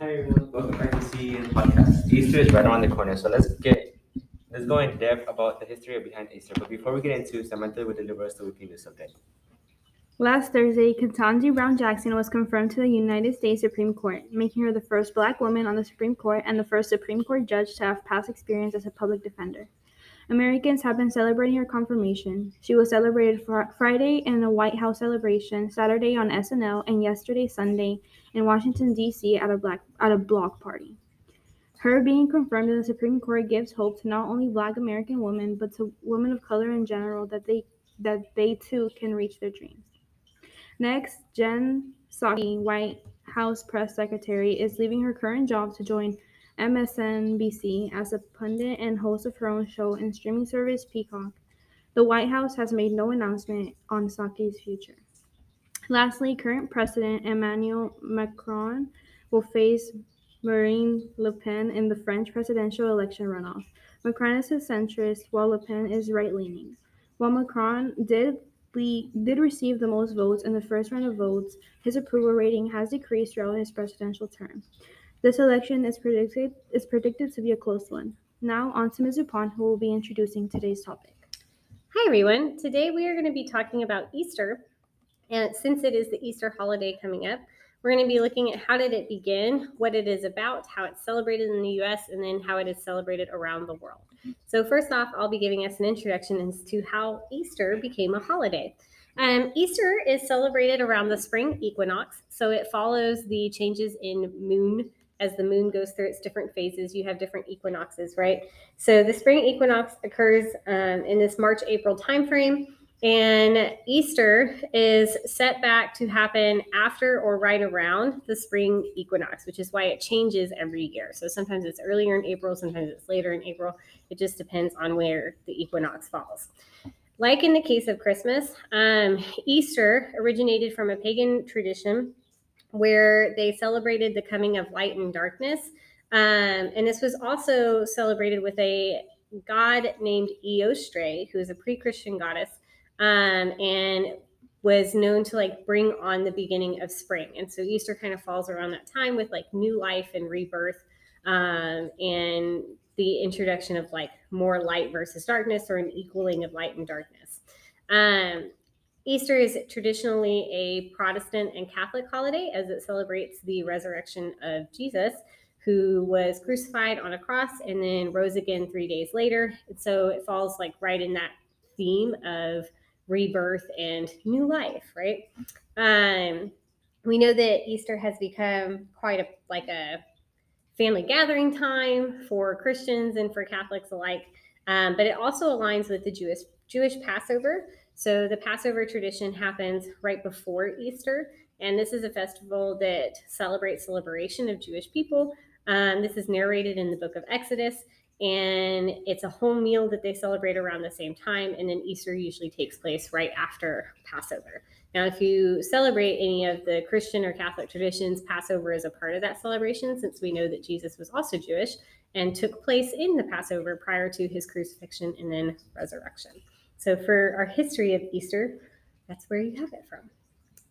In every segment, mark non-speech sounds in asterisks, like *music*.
Hi everyone, welcome back to CEN podcast. Easter is right around the corner, so let's get let's go in depth about the history behind Easter. But before we get into, Samantha will deliver us the weekly news. Last Thursday, Ketanji Brown Jackson was confirmed to the United States Supreme Court, making her the first black woman on the Supreme Court and the first Supreme Court judge to have past experience as a public defender. Americans have been celebrating her confirmation. She was celebrated fr- Friday in a White House celebration, Saturday on SNL, and yesterday Sunday in Washington D.C. at a black at a block party. Her being confirmed in the Supreme Court gives hope to not only Black American women but to women of color in general that they that they too can reach their dreams. Next, Jen Psaki, White House press secretary, is leaving her current job to join MSNBC as a pundit and host of her own show and streaming service Peacock. The White House has made no announcement on Psaki's future. Lastly, current President Emmanuel Macron will face Marine Le Pen in the French presidential election runoff. Macron is a centrist, while Le Pen is right leaning. While Macron did we did receive the most votes in the first round of votes, his approval rating has decreased throughout his presidential term. This election is predicted is predicted to be a close one. Now on to Ms. Upon, who will be introducing today's topic. Hi, everyone. Today we are going to be talking about Easter. And since it is the Easter holiday coming up, we're going to be looking at how did it begin, what it is about, how it's celebrated in the US, and then how it is celebrated around the world. So first off, I'll be giving us an introduction as to how Easter became a holiday. Um, Easter is celebrated around the spring equinox, so it follows the changes in moon as the moon goes through its different phases. You have different equinoxes, right? So the spring equinox occurs um, in this March-April timeframe. And Easter is set back to happen after or right around the spring equinox, which is why it changes every year. So sometimes it's earlier in April, sometimes it's later in April. It just depends on where the equinox falls. Like in the case of Christmas, um, Easter originated from a pagan tradition where they celebrated the coming of light and darkness. Um, and this was also celebrated with a god named Eostre, who is a pre Christian goddess um, and was known to like bring on the beginning of spring. And so Easter kind of falls around that time with like new life and rebirth um, and the introduction of like more light versus darkness or an equaling of light and darkness. Um, Easter is traditionally a Protestant and Catholic holiday as it celebrates the resurrection of Jesus, who was crucified on a cross and then rose again three days later. And so it falls like right in that theme of rebirth and new life, right? Um, we know that Easter has become quite a like a family gathering time for Christians and for Catholics alike, um, but it also aligns with the Jewish Jewish Passover. So the Passover tradition happens right before Easter, and this is a festival that celebrates the liberation of Jewish people. Um, this is narrated in the book of Exodus, and it's a whole meal that they celebrate around the same time and then easter usually takes place right after passover now if you celebrate any of the christian or catholic traditions passover is a part of that celebration since we know that jesus was also jewish and took place in the passover prior to his crucifixion and then resurrection so for our history of easter that's where you have it from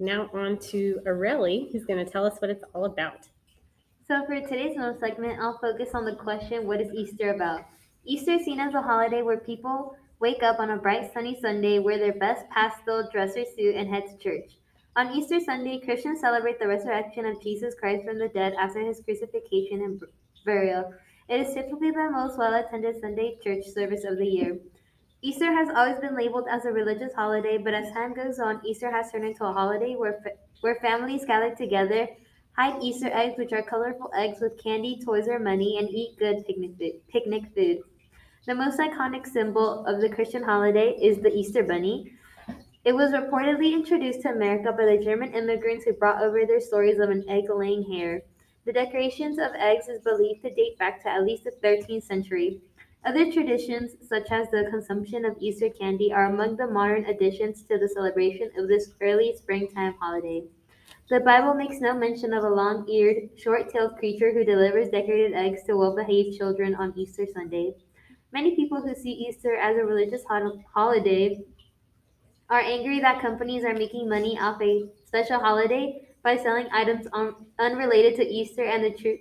now on to Areli, who's going to tell us what it's all about so for today's little segment, I'll focus on the question, what is Easter about? Easter is seen as a holiday where people wake up on a bright sunny Sunday, wear their best pastel dress or suit, and head to church. On Easter Sunday, Christians celebrate the resurrection of Jesus Christ from the dead after his crucifixion and burial. It is typically the most well attended Sunday church service of the year. Easter has always been labeled as a religious holiday, but as time goes on, Easter has turned into a holiday where, where families gather together Hide Easter eggs, which are colorful eggs with candy, toys, or money, and eat good picnic. Picnic food. The most iconic symbol of the Christian holiday is the Easter Bunny. It was reportedly introduced to America by the German immigrants who brought over their stories of an egg laying hare. The decorations of eggs is believed to date back to at least the 13th century. Other traditions, such as the consumption of Easter candy, are among the modern additions to the celebration of this early springtime holiday. The Bible makes no mention of a long eared, short tailed creature who delivers decorated eggs to well behaved children on Easter Sunday. Many people who see Easter as a religious holiday are angry that companies are making money off a special holiday by selling items un- unrelated to Easter and the true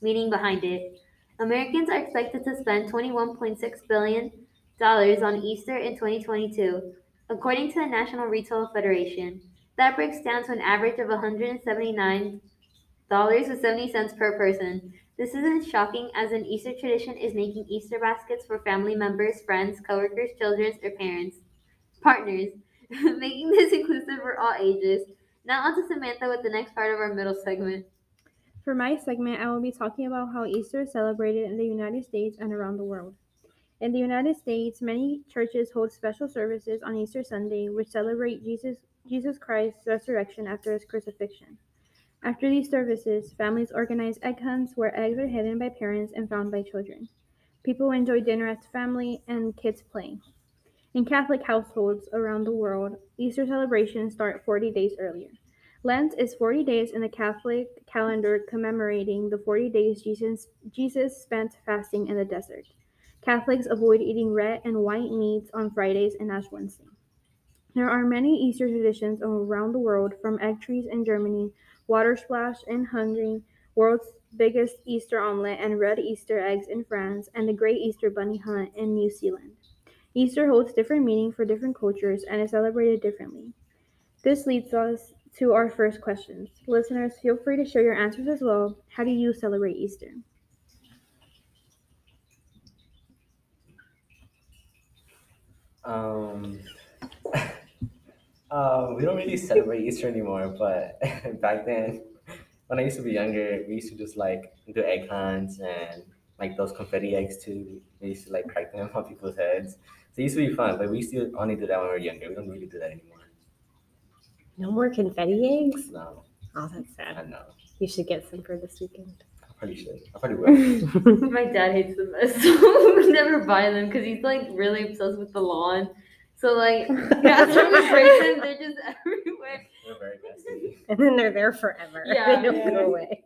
meaning behind it. Americans are expected to spend $21.6 billion on Easter in 2022, according to the National Retail Federation. That breaks down to an average of $179.70 per person. This isn't shocking as an Easter tradition is making Easter baskets for family members, friends, coworkers, children, or parents, partners, *laughs* making this inclusive for all ages. Now on to Samantha with the next part of our middle segment. For my segment, I will be talking about how Easter is celebrated in the United States and around the world. In the United States, many churches hold special services on Easter Sunday which celebrate Jesus, Jesus Christ's resurrection after his crucifixion. After these services, families organize egg hunts where eggs are hidden by parents and found by children. People enjoy dinner as family and kids play. In Catholic households around the world, Easter celebrations start 40 days earlier. Lent is 40 days in the Catholic calendar commemorating the 40 days Jesus, Jesus spent fasting in the desert. Catholics avoid eating red and white meats on Fridays and Ash Wednesday. There are many Easter traditions around the world, from egg trees in Germany, water splash in Hungary, world's biggest Easter omelette, and red Easter eggs in France, and the Great Easter Bunny Hunt in New Zealand. Easter holds different meaning for different cultures and is celebrated differently. This leads us to our first questions. Listeners, feel free to share your answers as well. How do you celebrate Easter? Um, *laughs* uh, we don't really celebrate Easter anymore, but *laughs* back then, when I used to be younger, we used to just like do egg hunts and like those confetti eggs too. We used to like crack them *laughs* on people's heads. So it used to be fun, but we used to only do that when we were younger. We don't really do that anymore. No more confetti eggs? No, Oh, that's sad. I know. You should get some for this weekend. I probably should. I probably will. *laughs* My dad hates them best, *laughs* so we never buy them because he's like really obsessed with the lawn. So like, yeah, after we break them, they're just *laughs* everywhere. We're very messy. and then they're there forever. Yeah. they don't Yeah. go away.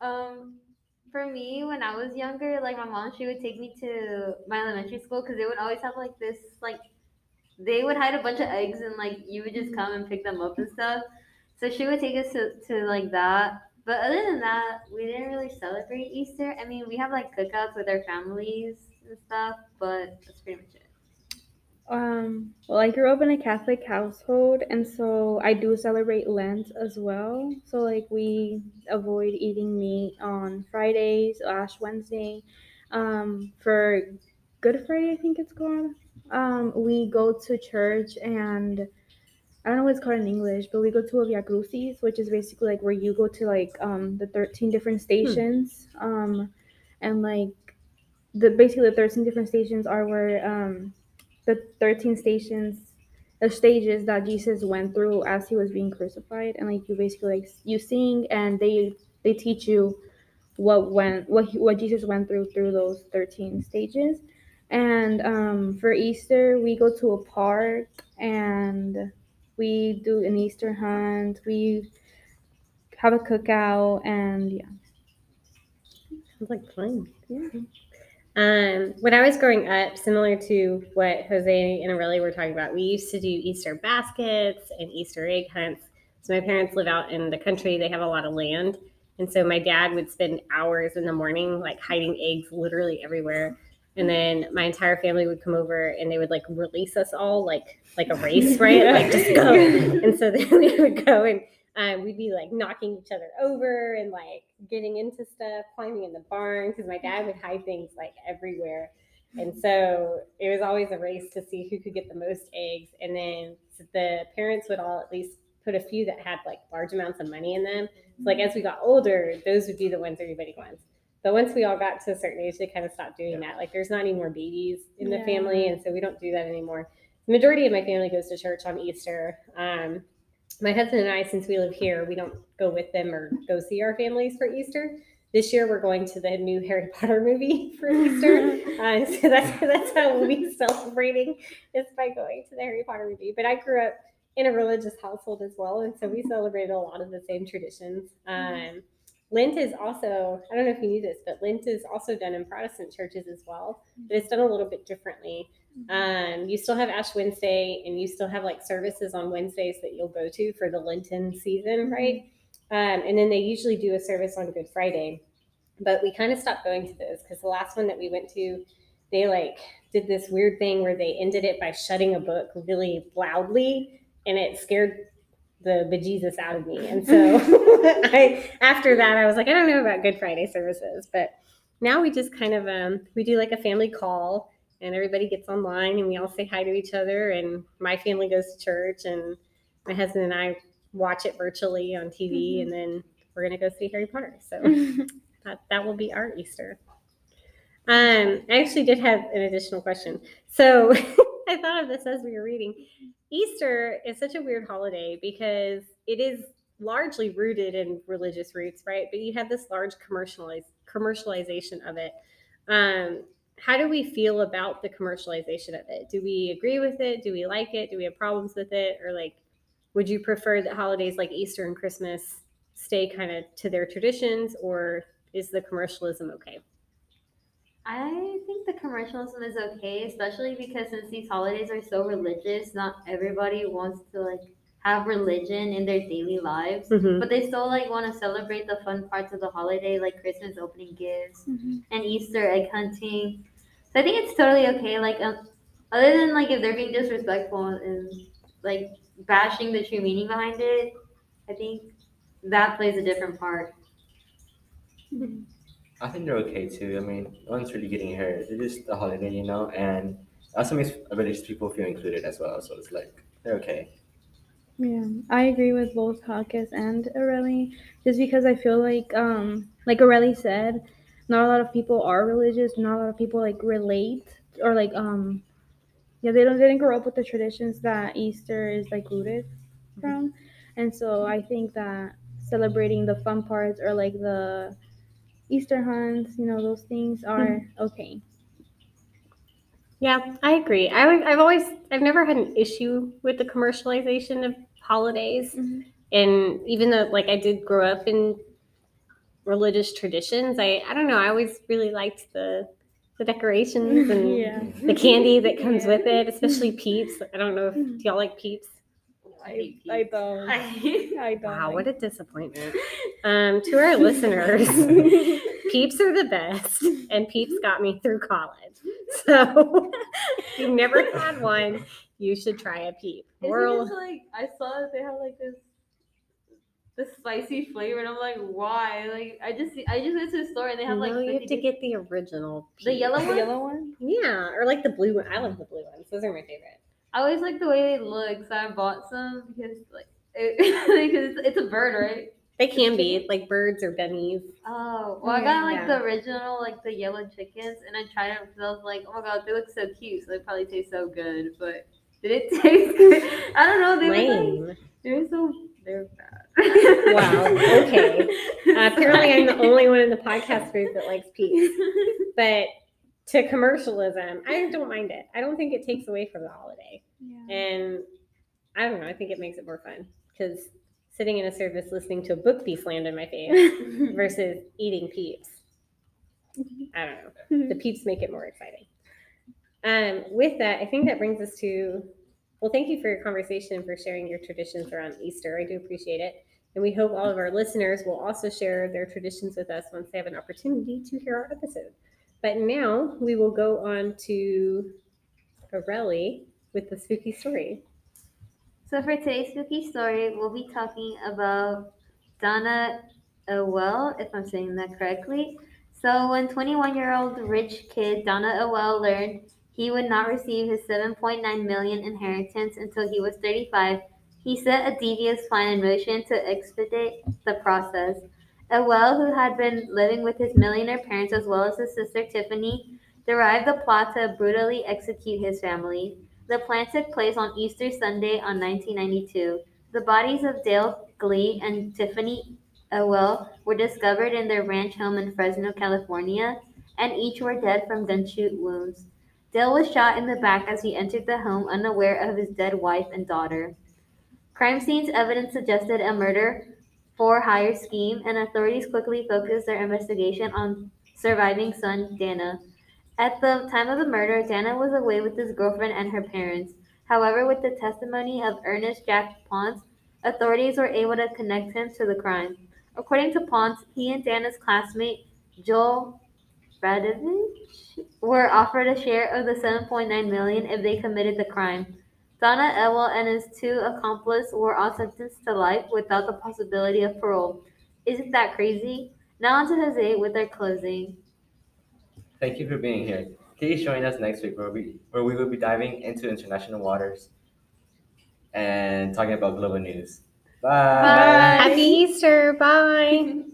Um, for me, when I was younger, like my mom, she would take me to my elementary school because they would always have like this, like they would hide a bunch of eggs and like you would just come and pick them up and stuff. So she would take us to, to like that. But other than that, we didn't really celebrate Easter. I mean, we have like cookouts with our families and stuff, but that's pretty much it. Um, well, I grew up in a Catholic household, and so I do celebrate Lent as well. So, like, we avoid eating meat on Fridays, Ash Wednesday. Um, for Good Friday, I think it's called. Um, we go to church, and I don't know what it's called in English, but we go to a Via Crucis, which is basically like where you go to like um the thirteen different stations. Um, and like the basically the thirteen different stations are where um the 13 stations the stages that jesus went through as he was being crucified. And like you basically like you sing and they they teach you what went what he, what jesus went through through those 13 stages and um for easter we go to a park and we do an easter hunt we have a cookout and yeah Sounds like fun. Yeah. Um, when I was growing up, similar to what Jose and Aurelia were talking about, we used to do Easter baskets and Easter egg hunts. So my parents live out in the country; they have a lot of land, and so my dad would spend hours in the morning like hiding eggs literally everywhere. And then my entire family would come over and they would like release us all like like a *laughs* race, right? Like just go. And so *laughs* then we would go and um, we'd be like knocking each other over and like getting into stuff, climbing in the barn because my dad would hide things like everywhere. And so it was always a race to see who could get the most eggs. And then the parents would all at least put a few that had like large amounts of money in them. So like as we got older, those would be the ones everybody wants. But once we all got to a certain age, they kind of stopped doing that. Like there's not any more babies in the Yeah. family, and so we don't do that anymore. The majority of my family goes to church on Easter. Um, my husband and I, since we live here, we don't go with them or go see our families for Easter. This year, we're going to the new Harry *laughs* Potter movie for Easter, *laughs* uh, so that's that's how we'll be *laughs* celebrating is by going to the Harry Potter movie. But I grew up in a religious household as well, and so we celebrated a lot of the same traditions. Um, Lent is also, I don't know if you knew this, but Lent is also done in Protestant churches as well, but it's done a little bit differently. Um, you still have Ash Wednesday, and you still have like services on Wednesdays that you'll go to for the Lenten season, right? Um, and then they usually do a service on Good Friday, but we kind of stopped going to those because the last one that we went to, they like did this weird thing where they ended it by shutting a book really loudly, and it scared the bejesus out of me. *laughs* And so *laughs* I, after that, I was like, I don't know about Good Friday services, but now we just kind of um, we do like a family call and everybody gets online and we all say hi to each other and my family goes to church and my husband and I watch it virtually on TV Mhm. and then we're gonna go see Harry Potter. So *laughs* that that will be our Easter. Um, I actually did have an additional question. So I thought of this as we were reading. Easter is such a weird holiday because it is largely rooted in religious roots, right? But you have this large commercialize commercialization of it. Um, how do we feel about the commercialization of it? Do we agree with it? Do we like it? Do we have problems with it? Or like, would you prefer that holidays like Easter and Christmas stay kind of to their traditions, or is the commercialism okay? I think the commercialism is okay, especially because since these holidays are so religious, not everybody wants to like have religion in their daily lives. Mhm. But they still like want to celebrate the fun parts of the holiday, like Christmas opening gifts Mhm. and Easter egg hunting. So I think it's totally okay. Like, um, other than like if they're being disrespectful and like bashing the true meaning behind it, I think that plays a different part. I think they're okay too. I mean, no one's really getting hurt. It's just a holiday, you know, and it also makes religious people feel included as well. So it's like they're okay. Yeah, I agree with both Hawkes and Aurelie, just because I feel like, um, like Aurelie said, not a lot of people are religious. Not a lot of people like relate or like, um, yeah, they don't they didn't grow up with the traditions that Easter is like rooted from, and so I think that celebrating the fun parts or like the Easter hunts, you know, those things are okay. Yeah, I agree. I, I've always, I've never had an issue with the commercialization of holidays. Mhm. And even though, like, I did grow up in religious traditions, I, I don't know, I always really liked the, the decorations and *laughs* yeah. the candy that comes *laughs* Yeah. with it, especially Peeps. I don't know if y'all like Peeps. I, I don't. *laughs* I don't. Wow, what a disappointment. *laughs* Um, to our listeners, *laughs* Peeps are the best, and Peeps got me through college. So if you've never had one, you should try a Peep. We're- like I saw that they have like this this spicy flavor, and I'm like, why? Like I just I just went to the store and they have like no, you have to get the original. The Peep. yellow the one? yellow one. Yeah, or like the blue one. I love the blue ones. Those are my favorite. I always like the way they look, so I bought some because like it, *laughs* because it's, it's a bird, right? They can be like birds or bunnies. Oh, well, I got like Yeah. the original, like the yellow chickens, and I tried it because I was like, oh my god, they look so cute, so they probably taste so good. But did it *laughs* taste good? I don't know. They were like, Lame. they were so they're bad. Wow, okay. Uh, *laughs* apparently, I'm the only one in the podcast group that likes peas, But to commercialism, I don't mind it. I don't think it takes away from the holiday. Yeah. And I don't know. I think it makes it more fun because sitting in a service listening to a book be slammed in my face *laughs* versus eating peeps. *laughs* I don't know. The peeps make it more exciting. Um, with that, I think that brings us to well, thank you for your conversation and for sharing your traditions around Easter. I do appreciate it. And we hope all of our listeners will also share their traditions with us once they have an opportunity to hear our episode. But now we will go on to Aurelie with the spooky story. So for today's spooky story, we'll be talking about Dana Ewell, if I'm saying that correctly. So when 21-year-old rich kid Dana Ewell learned he would not receive his 7.9 million inheritance until he was 35, he set a devious plan in motion to expedite the process. Ewell, who had been living with his millionaire parents as well as his sister Tiffany, derived the plot to brutally execute his family. The plan took place on Easter Sunday on 1992. The bodies of Dale Glee and Tiffany Ewell were discovered in their ranch home in Fresno, California, and each were dead from gunshot wounds. Dale was shot in the back as he entered the home, unaware of his dead wife and daughter. Crime scene's evidence suggested a murder for hire scheme, and authorities quickly focused their investigation on surviving son Dana. At the time of the murder, Dana was away with his girlfriend and her parents. However, with the testimony of Ernest Jack Ponce, authorities were able to connect him to the crime. According to Ponce, he and Dana's classmate, Joel Radovcich were offered a share of the 7.9 million if they committed the crime. Dana Ewell and his two accomplices were all sentenced to life without the possibility of parole. Isn't that crazy? Now on to Jose with our closing. Thank you for being here. Please join us next week where we where we will be diving into international waters and talking about global news. Bye. Bye. Happy Easter. Bye. *laughs*